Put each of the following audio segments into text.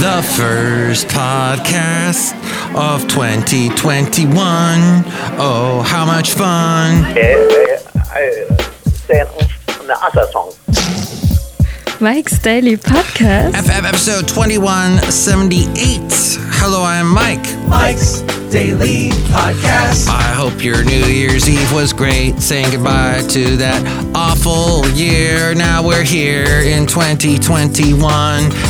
the first podcast of 2021. Oh, how much fun! C'est un awesome song. Mike's Daily Podcast. FF episode 2178. Hello, I'm Mike. Mike's Daily Podcast. I hope your New Year's Eve was great. Saying goodbye to that awful year. Now we're here in 2021,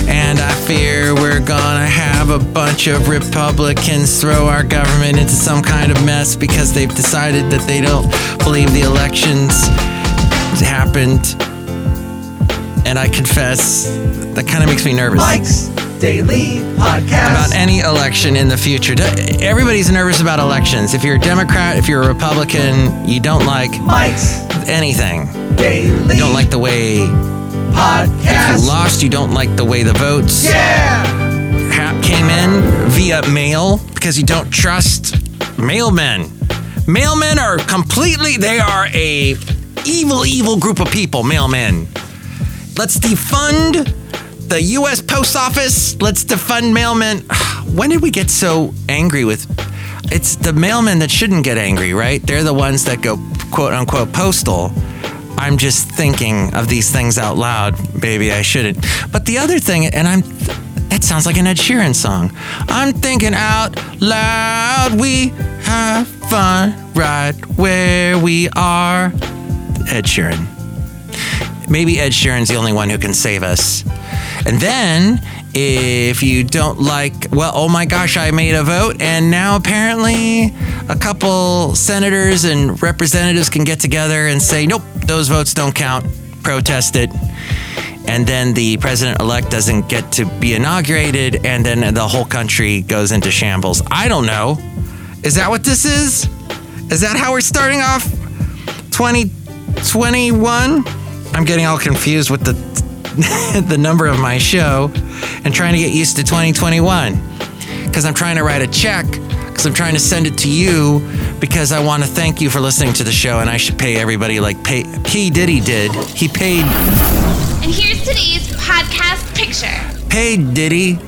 and I fear we're gonna have a bunch of Republicans throw our government into some kind of mess because they've decided that they don't believe the elections happened. And I confess, that kind of makes me nervous. Mike's Daily Podcast. about any election in the future. Everybody's nervous about elections. If you're a Democrat, if you're a Republican, you don't like Mike's anything. Daily You don't like the way you Podcast. lost. You don't like the way the votes Yeah. ha- came in via mail because you don't trust mailmen. Mailmen are completely. They are a evil, evil group of people. Mailmen. Let's defund the U.S. Post Office. Let's defund mailmen. When did we get so angry with? It's the mailmen that shouldn't get angry, right? They're the ones that go quote unquote postal. I'm just thinking of these things out loud. Baby, I shouldn't. But the other thing, and I'm, that sounds like an Ed Sheeran song. I'm thinking out loud. We have fun right where we are. Ed Sheeran. Maybe Ed Sheeran's the only one who can save us. And then, if you don't like, well, oh my gosh, I made a vote, and now apparently a couple senators and representatives can get together and say, nope, those votes don't count, protest it. And then the president elect doesn't get to be inaugurated, and then the whole country goes into shambles. I don't know. Is that what this is? Is that how we're starting off 2021? I'm getting all confused with the the number of my show and trying to get used to 2021 because I'm trying to write a check because I'm trying to send it to you because I want to thank you for listening to the show and I should pay everybody like pay P Diddy did. He paid And here's today's podcast picture. paid Diddy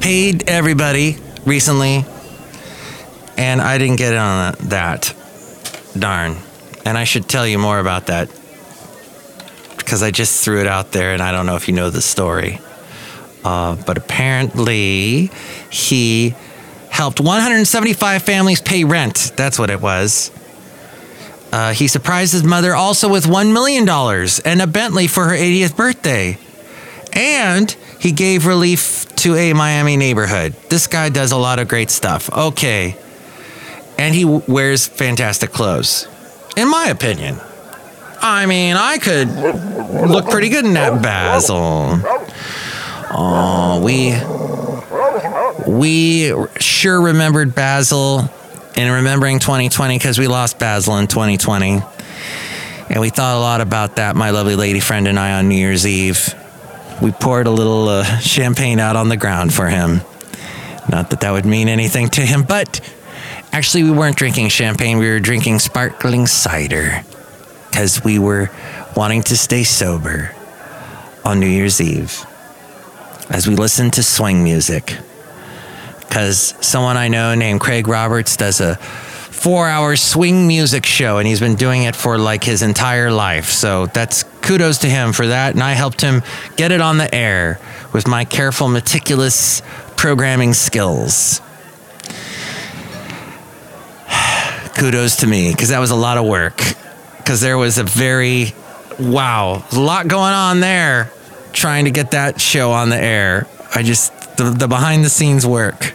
paid everybody recently and I didn't get in on that. Darn. And I should tell you more about that because I just threw it out there and I don't know if you know the story. Uh, but apparently, he helped 175 families pay rent. That's what it was. Uh, he surprised his mother also with $1 million and a Bentley for her 80th birthday. And he gave relief to a Miami neighborhood. This guy does a lot of great stuff. Okay. And he wears fantastic clothes, in my opinion. I mean, I could look pretty good in that Basil. Oh, we we sure remembered Basil in remembering 2020 because we lost Basil in 2020. And we thought a lot about that, my lovely lady friend and I, on New Year's Eve. We poured a little uh, champagne out on the ground for him. Not that that would mean anything to him, but actually, we weren't drinking champagne, we were drinking sparkling cider because we were wanting to stay sober on New Year's Eve as we listened to swing music. Because someone I know named Craig Roberts does a four hour swing music show and he's been doing it for like his entire life. So that's kudos to him for that. And I helped him get it on the air with my careful, meticulous programming skills. kudos to me because that was a lot of work. Because there was a very, wow, a lot going on there trying to get that show on the air. I just, the, the behind the scenes work.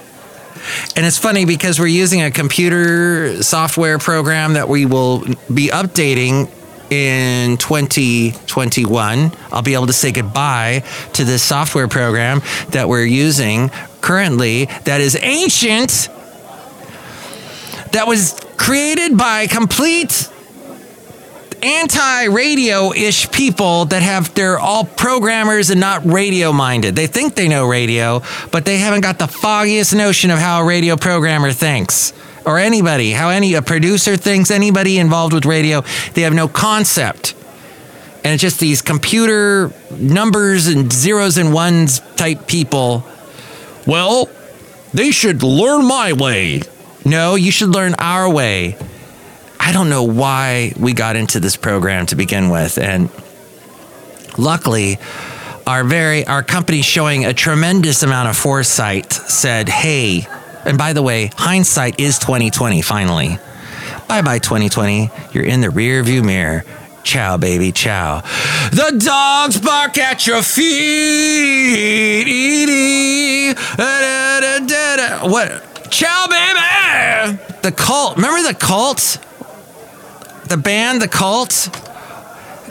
And it's funny because we're using a computer software program that we will be updating in 2021. I'll be able to say goodbye to this software program that we're using currently that is ancient, that was created by complete anti-radio ish people that have they're all programmers and not radio minded. They think they know radio, but they haven't got the foggiest notion of how a radio programmer thinks. Or anybody, how any a producer thinks, anybody involved with radio, they have no concept. And it's just these computer numbers and zeros and ones type people Well, they should learn my way. No, you should learn our way. I don't know why we got into this program to begin with. And luckily, our very our company showing a tremendous amount of foresight said, "Hey, and by the way, hindsight is 2020 finally. Bye bye 2020. You're in the rear view mirror. Chow, baby, chow. The dogs bark at your feet. What? Chow, baby. The cult. Remember the cult? The band, the cult?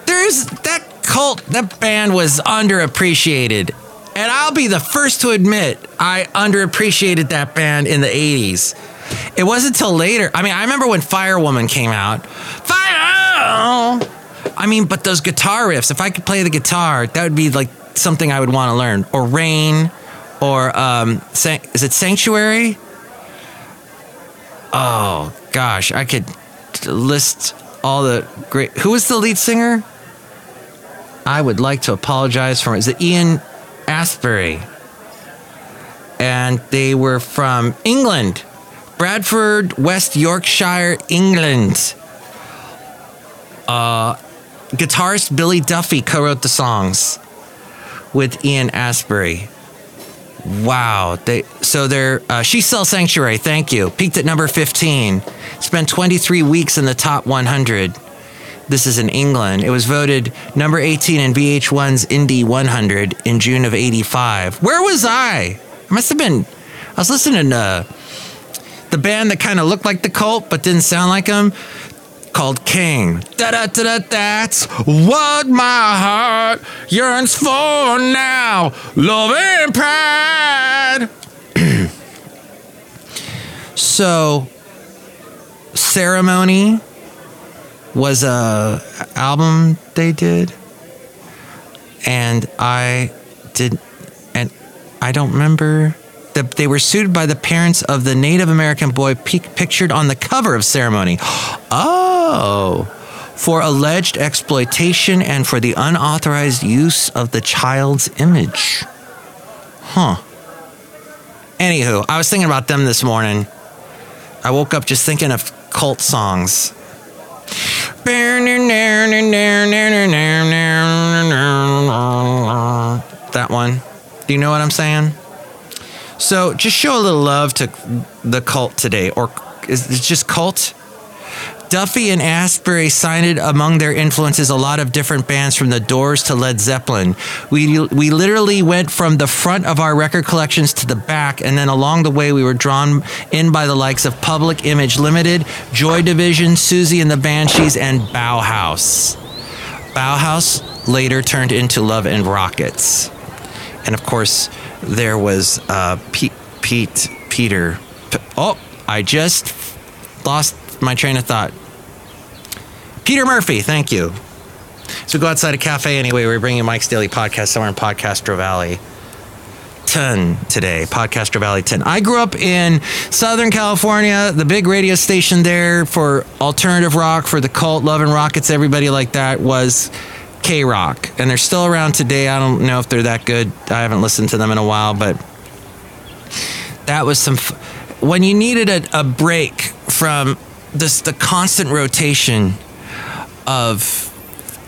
There's that cult, that band was underappreciated. And I'll be the first to admit I underappreciated that band in the 80s. It wasn't until later. I mean, I remember when Firewoman came out. Fire! I mean, but those guitar riffs, if I could play the guitar, that would be like something I would want to learn. Or Rain, or um, is it Sanctuary? Oh, gosh, I could list all the great. Who was the lead singer? I would like to apologize for. Is it Ian Astbury? And they were from England, Bradford, West Yorkshire, England. Uh, guitarist Billy Duffy co-wrote the songs with Ian Astbury. Wow. They so they're uh, She Sells Sanctuary. Thank you. Peaked at number 15. Spent 23 weeks in the top 100. This is in England. It was voted number 18 in VH1's Indie 100 in June of 85. Where was I? I must have been. I was listening to the band that kind of looked like the cult but didn't sound like them called King. Da da da da. That's what my heart yearns for now. Love and pride. so, ceremony was a album they did, and I did, and I don't remember that they were sued by the parents of the Native American boy pictured on the cover of Ceremony. Oh, for alleged exploitation and for the unauthorized use of the child's image. Huh. Anywho, I was thinking about them this morning. I woke up just thinking of cult songs. That one. Do you know what I'm saying? So just show a little love to the cult today, or is it just cult? Duffy and Astbury signed among their influences a lot of different bands from the Doors to Led Zeppelin. We we literally went from the front of our record collections to the back, and then along the way we were drawn in by the likes of Public Image Limited, Joy Division, Siouxsie and the Banshees, and Bauhaus. Bauhaus later turned into Love and Rockets, and of course there was uh, Pete, Pete Peter. Oh, I just lost my train of thought. Peter Murphy, thank you. So go outside a cafe anyway. We're bringing Mike's Daily Podcast somewhere in Podcastro Valley. 10 today, Podcastro Valley 10. I grew up in Southern California, the big radio station there for alternative rock, for the cult, Love and Rockets, everybody like that was K Rock. And they're still around today. I don't know if they're that good. I haven't listened to them in a while, but that was some. F- when you needed a, a break from this the constant rotation of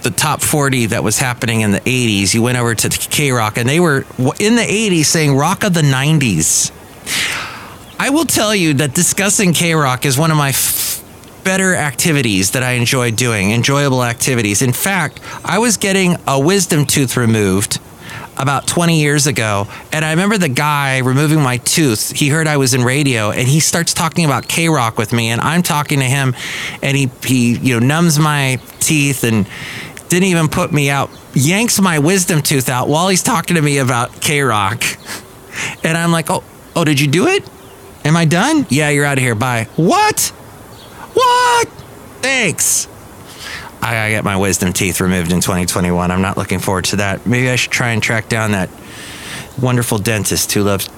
the top 40 that was happening in the 80s. You went over to K Rock, and they were in the 80s saying rock of the 90s. I will tell you that discussing K Rock is one of my better activities that I enjoyed doing, enjoyable activities. In fact, I was getting a wisdom tooth removed about 20 years ago. And I remember the guy removing my tooth. He heard I was in radio and he starts talking about K Rock with me. And I'm talking to him and he, he, you know, numbs my teeth and didn't even put me out, yanks my wisdom tooth out while he's talking to me about K Rock. And I'm like, oh, oh, did you do it? Am I done? Yeah, you're out of here. Bye. What? What? Thanks. I gotta get my wisdom teeth removed in 2021. I'm not looking forward to that. Maybe I should try and track down that wonderful dentist who loves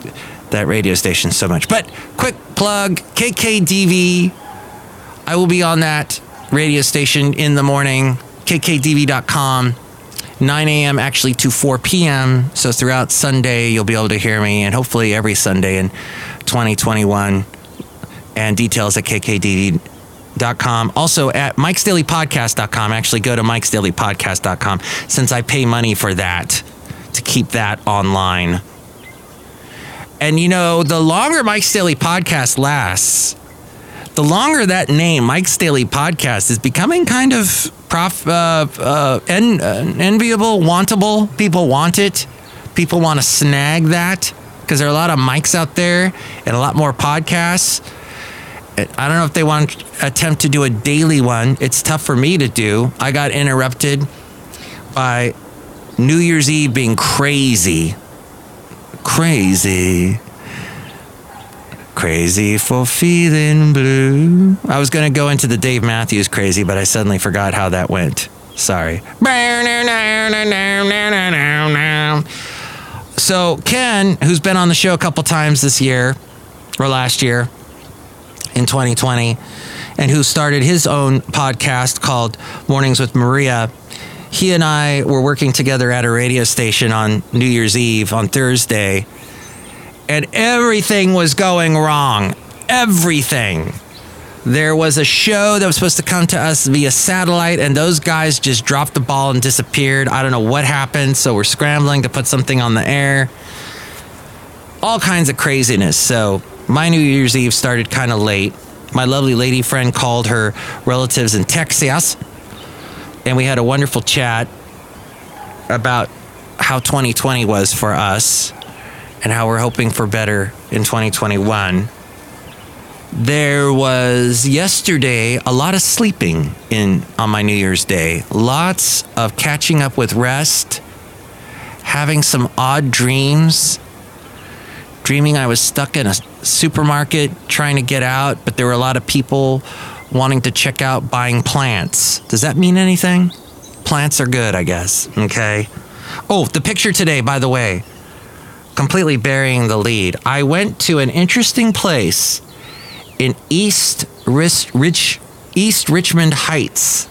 that radio station so much. But quick plug KKDV. I will be on that radio station in the morning, kkdv.com. 9 a.m. actually to 4 p.m. So throughout Sunday, you'll be able to hear me, and hopefully every Sunday in 2021. And details at kkdv.com. Also at mikesdailypodcast.com. Actually, go to mikesdailypodcast.com since I pay money for that to keep that online. And you know, the longer Mike's Daily Podcast lasts, the longer that name, Mike's Daily Podcast, is becoming kind of prof, uh, uh, en, uh, enviable, wantable. People want it. People want to snag that because there are a lot of mics out there and a lot more podcasts. I don't know if they want to attempt to do a daily one. It's tough for me to do. I got interrupted by New Year's Eve being crazy. Crazy. Crazy for feeling blue. I was going to go into the Dave Matthews crazy, but I suddenly forgot how that went. Sorry. So, Ken, who's been on the show a couple times this year or last year in 2020, and who started his own podcast called Mornings with Maria, he and I were working together at a radio station on New Year's Eve on Thursday, and everything was going wrong. Everything. There was a show that was supposed to come to us via satellite, and those guys just dropped the ball and disappeared. I don't know what happened, so we're scrambling to put something on the air. All kinds of craziness. So, my New Year's Eve started kind of late. My lovely lady friend called her relatives in Texas, and we had a wonderful chat about how 2020 was for us and how we're hoping for better in 2021. There was yesterday a lot of sleeping in on my New Year's Day. Lots of catching up with rest, having some odd dreams. Dreaming I was stuck in a supermarket trying to get out, but there were a lot of people wanting to check out buying plants. Does that mean anything? Plants are good, I guess. Okay. Oh, the picture today, by the way, completely burying the lead. I went to an interesting place in East Rich, East Richmond Heights.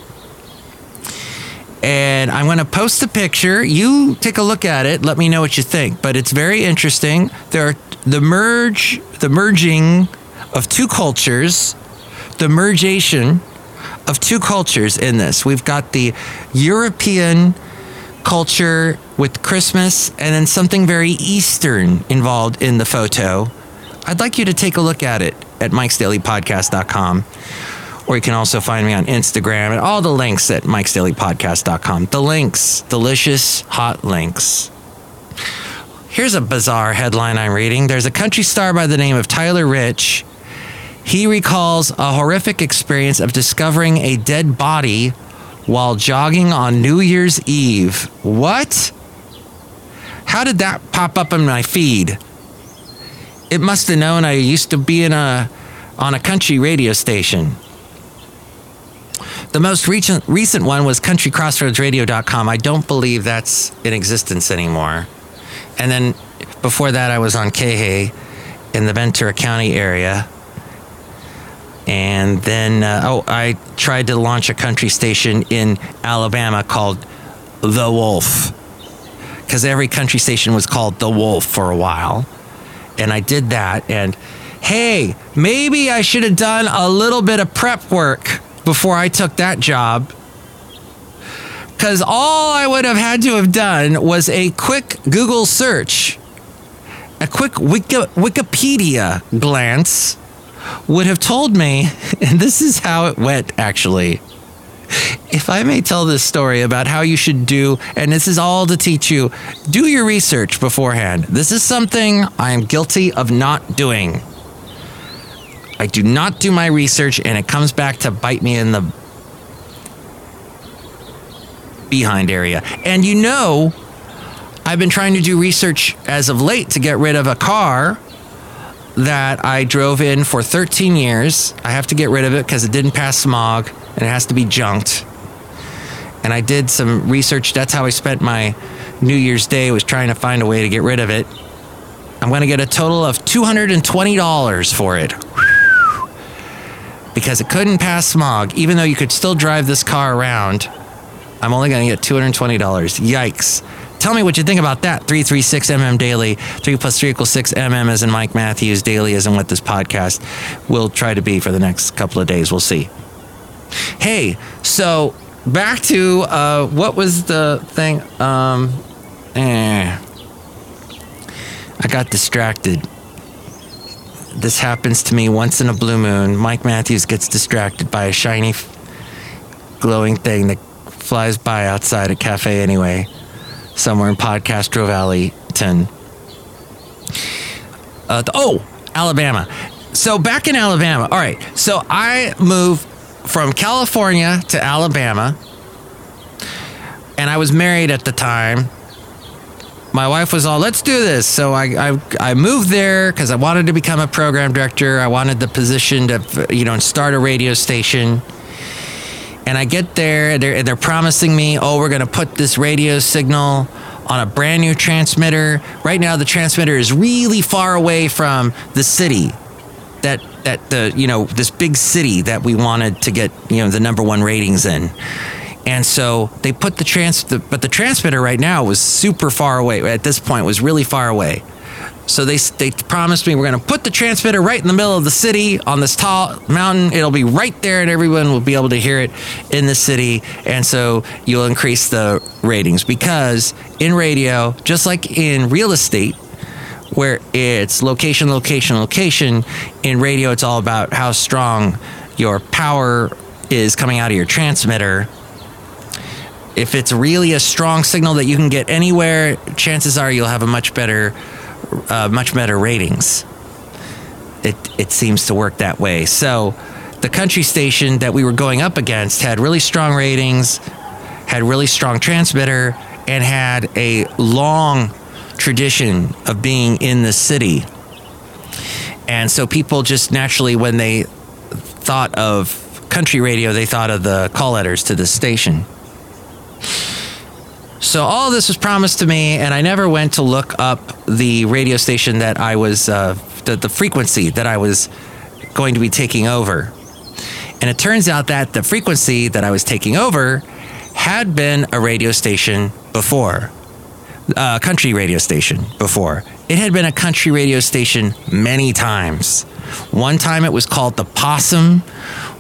And I'm going to post a picture. You take a look at it. Let me know what you think. But it's very interesting. There are the merge, the merging of two cultures, the mergation of two cultures in this. We've got the European culture with Christmas and then something very Eastern involved in the photo. I'd like you to take a look at it at mikesdailypodcast.com. Or you can also find me on Instagram and all the links at mikesdailypodcast.com. The links, delicious, hot links. Here's a bizarre headline I'm reading. There's a country star by the name of Tyler Rich. He recalls a horrific experience of discovering a dead body while jogging on New Year's Eve. What? How did that pop up in my feed? It must have known I used to be in a on a country radio station. The most recent recent one was countrycrossroadsradio.com. I don't believe that's in existence anymore. And then before that I was on KHAY in the Ventura County area. And then, uh, oh, I tried to launch a country station in Alabama called The Wolf. Because every country station was called The Wolf for a while. And I did that. And hey, maybe I should have done a little bit of prep work before I took that job. Because all I would have had to have done was a quick Google search, a quick Wiki- Wikipedia glance would have told me, and this is how it went actually. If I may tell this story about how you should do, and this is all to teach you, do your research beforehand. This is something I am guilty of not doing. I do not do my research, and it comes back to bite me in the behind area. And you know, I've been trying to do research as of late to get rid of a car that I drove in for 13 years. I have to get rid of it because it didn't pass smog and it has to be junked. And I did some research. That's how I spent my New Year's Day was trying to find a way to get rid of it. I'm going to get a total of $220 for it. Because it couldn't pass smog, even though you could still drive this car around I'm only going to get $220. Yikes. Tell me what you think about that. 336 MM Daily. 3 plus 3 equals 6 MM as in Mike Matthews. Daily as in what this podcast will try to be for the next couple of days. We'll see. Hey, so back to uh, what was the thing? Um, eh. I got distracted. This happens to me once in a blue moon. Mike Matthews gets distracted by a shiny, glowing thing that flies by outside a cafe anyway somewhere in Podcastro Valley, 10. Uh, oh, Alabama. So back in Alabama. All right. So I moved from California to Alabama, and I was married at the time. My wife was all, let's do this. So I, I, I moved there because I wanted to become a program director. I wanted the position to, you know, start a radio station and I get there, they're, they're promising me, oh, we're going to put this radio signal on a brand new transmitter. Right now, the transmitter is really far away from the city. That that the you know this big city that we wanted to get you know the number one ratings in, and so they put the trans but the transmitter right now was super far away. At this point, was really far away. So they they promised me we're going to put the transmitter right in the middle of the city on this tall mountain. It'll be right there, and everyone will be able to hear it in the city. And so you'll increase the ratings because in radio, just like in real estate, where it's location, location, location, in radio it's all about how strong your power is coming out of your transmitter. If it's really a strong signal that you can get anywhere, chances are you'll have a much better uh, much better ratings. It it seems to work that way. So the country station that we were going up against had really strong ratings, had really strong transmitter, and had a long tradition of being in the city. And so people just naturally, when they thought of country radio, they thought of the call letters to the station. So all this was promised to me, and I never went to look up the radio station that I was, uh, the, the frequency that I was going to be taking over. And it turns out that the frequency that I was taking over had been a radio station before, a country radio station before. It had been a country radio station many times. One time it was called the Possum.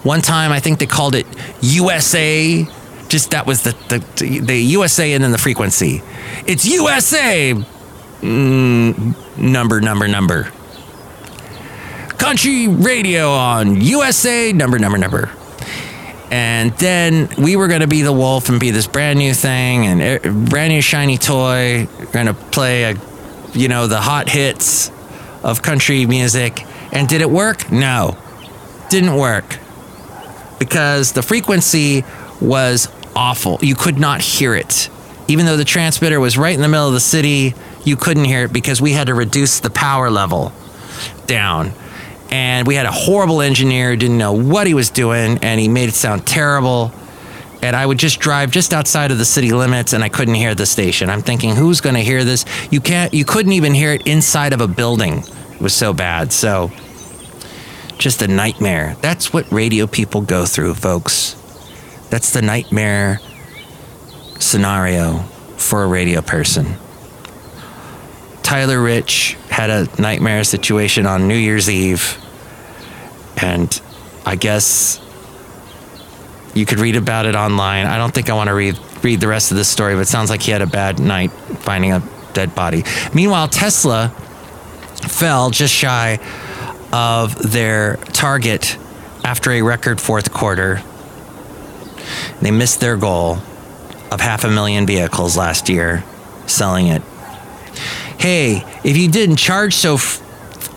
One time I think they called it USA just that was the, the, the USA and then the frequency. It's USA. Mm, number, number, number. Country radio on USA, number, number, number. And then we were going to be the wolf and be this brand new thing and brand new shiny toy. Going to play a, you know, the hot hits of country music. And did it work? No, didn't work because the frequency was awful. You could not hear it. Even though the transmitter was right in the middle of the city, you couldn't hear it because we had to reduce the power level down. And we had a horrible engineer, didn't know what he was doing, and he made it sound terrible. And I would just drive just outside of the city limits and I couldn't hear the station. I'm thinking, who's to hear this? You can't, you couldn't even hear it inside of a building. It was so bad. So, just a nightmare. That's what radio people go through, folks. That's the nightmare scenario for a radio person. Tyler Rich had a nightmare situation on New Year's Eve, and I guess you could read about it online. I don't think I want to read read the rest of the story, but it sounds like he had a bad night finding a dead body. Meanwhile, Tesla fell just shy of their target after a record fourth quarter they missed their goal of half a million vehicles last year selling it. Hey, if you didn't charge so, f-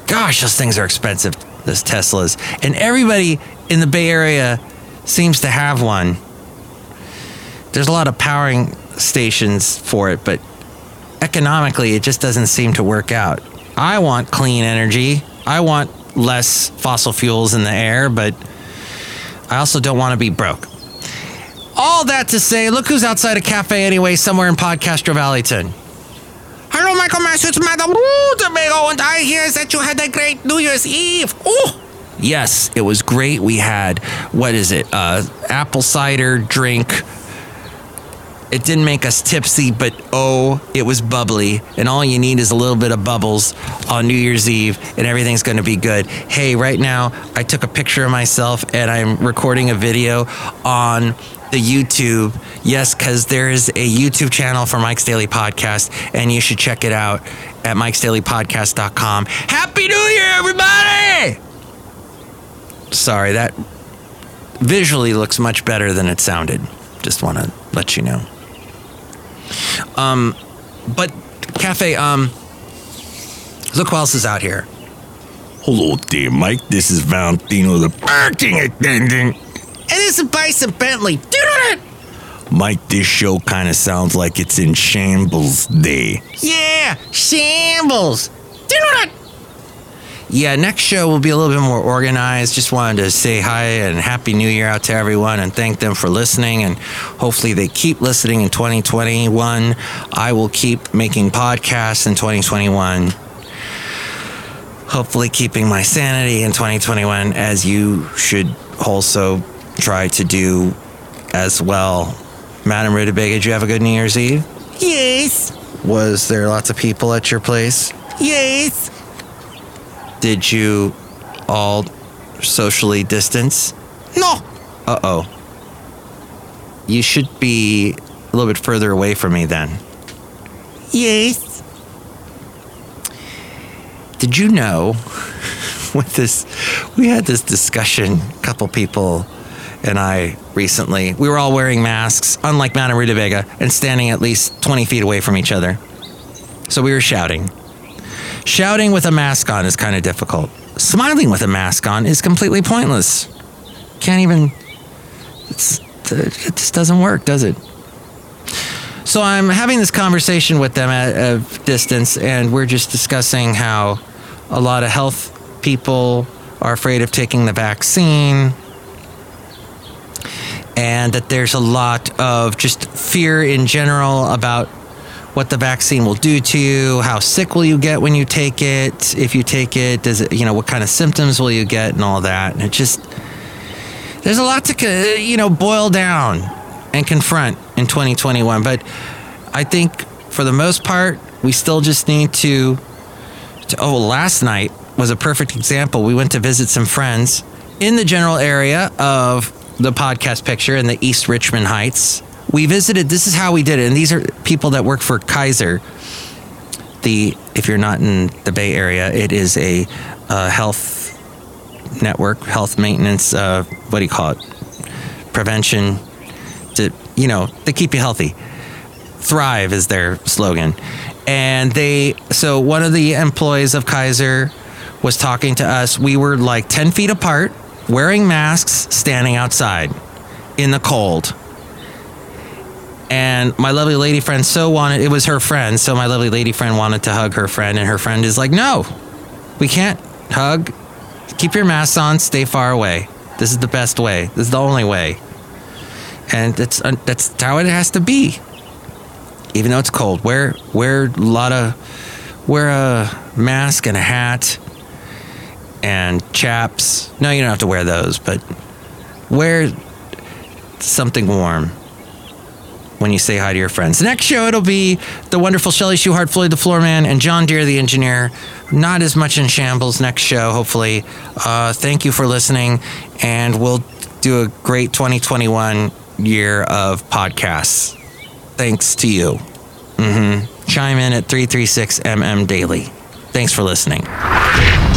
gosh, those things are expensive, those Teslas. And everybody in the Bay Area seems to have one. There's a lot of powering stations for it, but economically, it just doesn't seem to work out. I want clean energy. I want less fossil fuels in the air, but I also don't want to be broke. All that to say, look who's outside a cafe anyway, somewhere in Podcastro Valleyton. Hello, Michael Matthews, Madam Rutabaga, and I hear that you had a great New Year's Eve. Oh, yes, it was great. We had, what is it, uh, apple cider drink, It didn't make us tipsy, but oh, it was bubbly. And all you need is a little bit of bubbles on New Year's Eve, and everything's going to be good. Hey, right now, I took a picture of myself and I'm recording a video on the YouTube. Yes, because there is a YouTube channel for Mike's Daily Podcast, and you should check it out at mikesdailypodcast.com. Happy New Year, everybody! Sorry, that visually looks much better than it sounded. Just want to let you know. Um, but Cafe, um, look who else is out here. Hello there, Mike. This is Valentino, the parking attendant. And it's a Bison Bentley. Mike, this show kind of sounds like it's in shambles day. Yeah, shambles. Yeah, next show will be a little bit more organized. Just wanted to say hi and happy new year out to everyone and thank them for listening. And hopefully they keep listening in 2021. I will keep making podcasts in 2021. Hopefully, keeping my sanity in 2021, as you should also try to do as well. Madam Rutabaga, did you have a good New Year's Eve? Yes. Was there lots of people at your place? Yes. Did you all socially distance? No. Uh oh. You should be a little bit further away from me then. Yes. Did you know with this we had this discussion, a couple people and I recently. We were all wearing masks, unlike Madame Rutabaga, and standing at least 20 feet away from each other. So we were shouting. Shouting with a mask on is kind of difficult. Smiling with a mask on is completely pointless. Can't even. It just doesn't work, does it? So I'm having this conversation with them at a distance, and we're just discussing how a lot of health people are afraid of taking the vaccine, and that there's a lot of just fear in general about what the vaccine will do to you, how sick will you get when you take it, if you take it, does it, you know, what kind of symptoms will you get, and all that. And it just, there's a lot to, you know, boil down and confront in 2021. But I think for the most part, we still just need to, to oh, last night was a perfect example. We went to visit some friends in the general area of the podcast picture in the East Richmond Heights. We visited, this is how we did it. And these are people that work for Kaiser. The, if you're not in the Bay Area, it is a health network, health maintenance, uh, what do you call it? Prevention to, you know, they keep you healthy. Thrive is their slogan. And they, so one of the employees of Kaiser was talking to us. We were like 10 feet apart, wearing masks, standing outside in the cold. And my lovely lady friend so wanted, it was her friend. So my lovely lady friend wanted to hug her friend. And her friend is like, no, we can't hug. Keep your mask on, stay far away. This is the best way. This is the only way. And that's, uh, that's how it has to be. Even though it's cold, wear, wear a lot of, wear a mask and a hat and chaps. No, you don't have to wear those, but wear something warm when you say hi to your friends. The Next show, it'll be the wonderful Chely Shoehart, Floyd the Floorman, and John Deer the engineer. Not as much in shambles next show, hopefully. Uh, thank you for listening, and we'll do a great 2021 year of podcasts. Thanks to you. Mm-hmm. Chime in at 336MM Daily. Thanks for listening.